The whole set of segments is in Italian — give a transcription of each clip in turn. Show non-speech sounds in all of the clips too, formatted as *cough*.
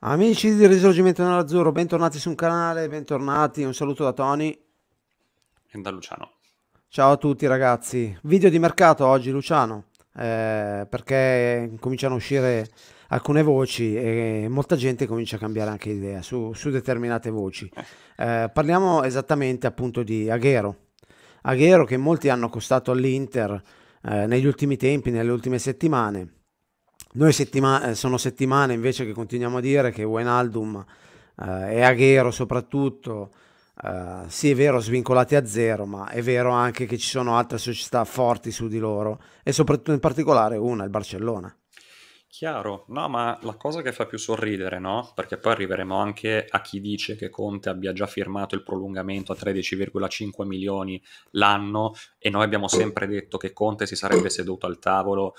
Amici di Risorgimento Nell'Azzurro, bentornati su un canale, bentornati, un saluto da Tony. E da Luciano. Ciao a tutti ragazzi, video di mercato oggi Luciano, eh, perché cominciano a uscire alcune voci e molta gente comincia a cambiare anche idea su, su determinate voci. Eh, parliamo esattamente appunto di Aghero, Aghero che molti hanno accostato all'Inter eh, negli ultimi tempi, nelle ultime settimane noi settima- eh, sono settimane invece che continuiamo a dire che Wijnaldum eh, e Aghero soprattutto, eh, sì è vero svincolati a zero, ma è vero anche che ci sono altre società forti su di loro e soprattutto in particolare una, il Barcellona. Chiaro, no, ma la cosa che fa più sorridere, no? Perché poi arriveremo anche a chi dice che Conte abbia già firmato il prolungamento a 13,5 milioni l'anno e noi abbiamo sempre detto che Conte si sarebbe seduto al tavolo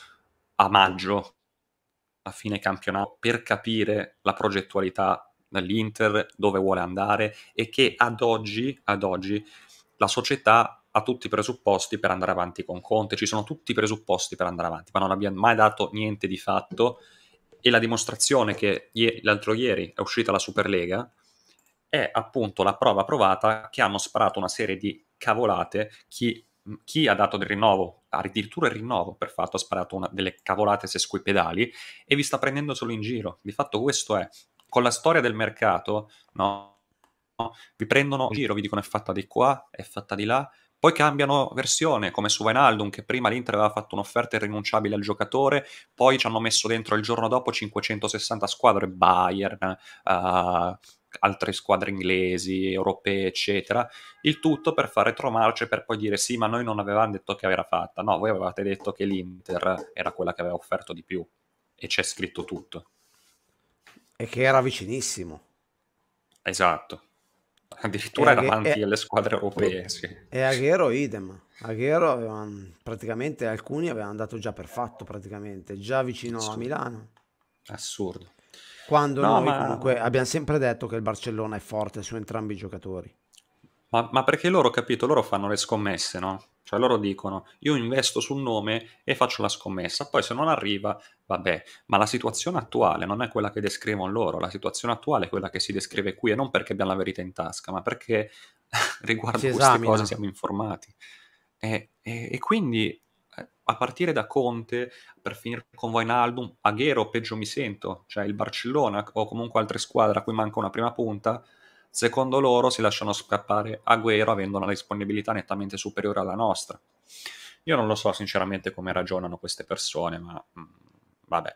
a maggio a fine campionato per capire la progettualità dell'Inter, dove vuole andare e che ad oggi, ad oggi la società ha tutti i presupposti per andare avanti con Conte, ci sono tutti i presupposti per andare avanti, ma non abbiamo mai dato niente di fatto. E la dimostrazione che l'altro ieri è uscita la Superlega è appunto la prova provata che hanno sparato una serie di cavolate. Chi chi ha dato del rinnovo, addirittura il rinnovo per fatto, ha sparato una, delle cavolate sesquipedali e vi sta prendendo solo in giro. Di fatto questo è, con la storia del mercato, no? Vi prendono in giro, vi dicono è fatta di qua, è fatta di là, poi cambiano versione, come su Wijnaldum, che prima l'Inter aveva fatto un'offerta irrinunciabile al giocatore, poi ci hanno messo dentro il giorno dopo 560 squadre, Bayern, uh, altre squadre inglesi, europee, eccetera, il tutto per fare retromarce per poi dire sì, ma noi non avevamo detto che era fatta, no, voi avevate detto che l'Inter era quella che aveva offerto di più e c'è scritto tutto. E che era vicinissimo. Esatto. Addirittura era davanti alle squadre europee. Sì. E Aghero idem. Aghero avevano, praticamente alcuni avevano dato già per fatto, praticamente, già vicino Assurdo. a Milano. Assurdo. Quando no, noi ma... comunque abbiamo sempre detto che il Barcellona è forte su entrambi i giocatori. Ma, ma, perché loro, capito, loro fanno le scommesse, no? Cioè loro dicono, io investo sul nome e faccio la scommessa, poi se non arriva, vabbè, ma la situazione attuale non è quella che descrivono loro, la situazione attuale è quella che si descrive qui e non perché abbiamo la verità in tasca, ma perché *laughs* riguardo queste esamina. cose siamo informati. E, e, e quindi a partire da Conte, per finire con Wijnaldum, Aghero peggio mi sento, cioè il Barcellona o comunque altre squadre a cui manca una prima punta, secondo loro si lasciano scappare Agüero avendo una disponibilità nettamente superiore alla nostra. Io non lo so sinceramente come ragionano queste persone, ma mh, mm, vabbè.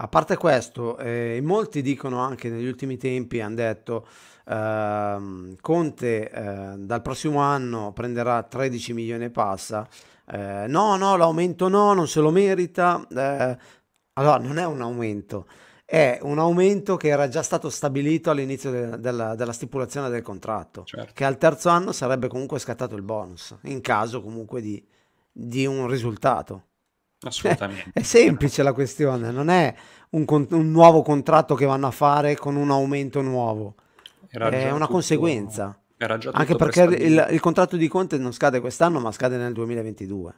A parte questo, eh, molti dicono anche negli ultimi tempi, hanno detto, eh, Conte eh, dal prossimo anno prenderà 13 milioni e passa, eh, no, no, l'aumento no, non se lo merita. Eh, allora, non è un aumento, è un aumento che era già stato stabilito all'inizio de- della, della, stipulazione del contratto, certo. che al terzo anno sarebbe comunque scattato il bonus, in caso comunque di, di un risultato. Assolutamente. È, *laughs* è semplice la questione, non è un, un, nuovo contratto che vanno a fare con un aumento nuovo, era è una tutto... conseguenza. Era già Anche perché il, il, contratto di Conte non scade quest'anno, ma scade nel 2022.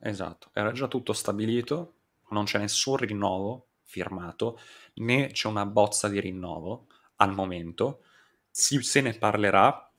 Esatto, era già tutto stabilito, non c'è nessun rinnovo firmato, né c'è una bozza di rinnovo al momento. Si, se ne parlerà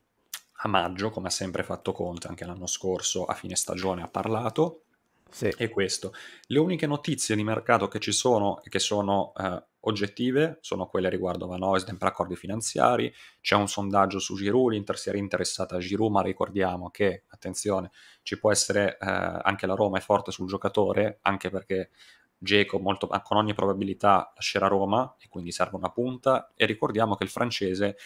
a maggio, come ha sempre fatto Conte, anche l'anno scorso a fine stagione ha parlato. Sì. E questo. Le uniche notizie di mercato che ci sono e che sono eh, oggettive sono quelle riguardo Van Oisden per accordi finanziari, c'è un sondaggio su Giroud, l'Inter si era interessata a Giroud, ma ricordiamo che, attenzione, ci può essere eh, anche la Roma è forte sul giocatore, anche perché Geco molto, con ogni probabilità lascerà Roma e quindi serve una punta e ricordiamo che il francese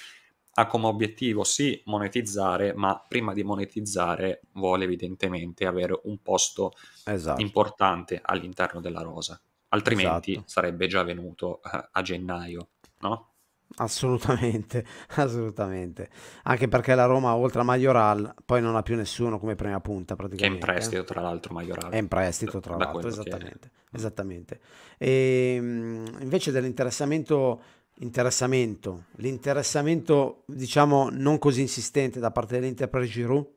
ha come obiettivo sì monetizzare, ma prima di monetizzare vuole evidentemente avere un posto esatto. importante all'interno della rosa altrimenti esatto. sarebbe già venuto eh, a gennaio, no? Assolutamente, *laughs* assolutamente. Anche perché la Roma, oltre a Majoral, poi non ha più nessuno come prima punta praticamente. Che è in prestito, tra l'altro, Majoral. È in prestito, tra l'altro, esattamente. esattamente. E, ehm, invece dell'interessamento, interessamento, l'interessamento, diciamo, non così insistente da parte dell'Inter per Giroud?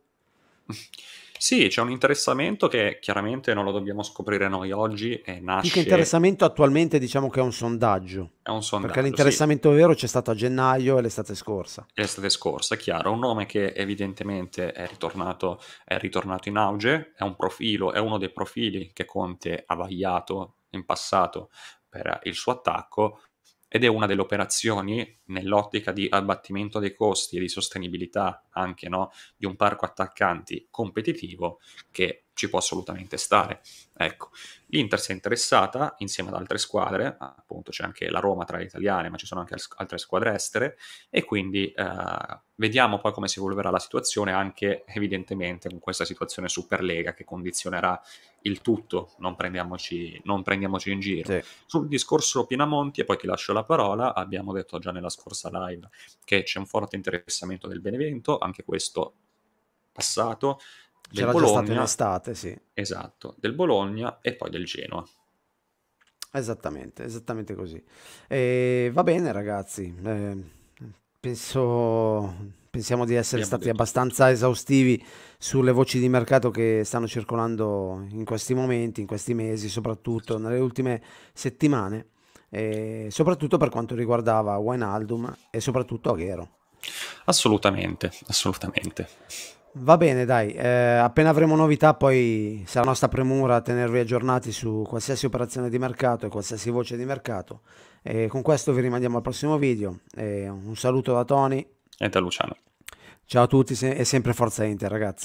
*laughs* Sì, c'è un interessamento che chiaramente non lo dobbiamo scoprire noi oggi e Più che nasce... interessamento attualmente diciamo che è un sondaggio, È un perché sondaggio, sì. l'interessamento vero c'è stato a gennaio e l'estate scorsa. L'estate scorsa, è chiaro, un nome che evidentemente è ritornato, è ritornato in auge, è un profilo, è uno dei profili che Conte ha vagliato in passato per il suo attacco ed è una delle operazioni nell'ottica di abbattimento dei costi e di sostenibilità anche no, di un parco attaccanti competitivo che ci può assolutamente stare. Ecco, l'Inter si è interessata insieme ad altre squadre, appunto c'è anche la Roma tra le italiane, ma ci sono anche altre squadre estere e quindi eh, vediamo poi come si evolverà la situazione anche evidentemente con questa situazione Superlega che condizionerà il tutto, non prendiamoci, non prendiamoci in giro. Sì. Sul discorso Pinamonti, e poi ti lascio la parola, abbiamo detto già nella scorsa live che c'è un forte interessamento del Benevento, anche questo passato, del C'era già stato in Bologna, estate, sì. esatto, del Bologna e poi del Genoa. Esattamente, esattamente così. E va bene, ragazzi. eh, penso, pensiamo di essere Abbiamo stati detto abbastanza esaustivi sulle voci di mercato che stanno circolando in questi momenti, in questi mesi, soprattutto nelle ultime settimane, e soprattutto per quanto riguardava Wijnaldum e soprattutto Aguero. Assolutamente, assolutamente. Va bene, dai, eh, appena avremo novità, poi sarà nostra premura tenervi aggiornati su qualsiasi operazione di mercato e qualsiasi voce di mercato. E con questo vi rimandiamo al prossimo video. E un saluto da Tony. E da Luciano. Ciao a tutti e sempre Forza Inter, ragazzi.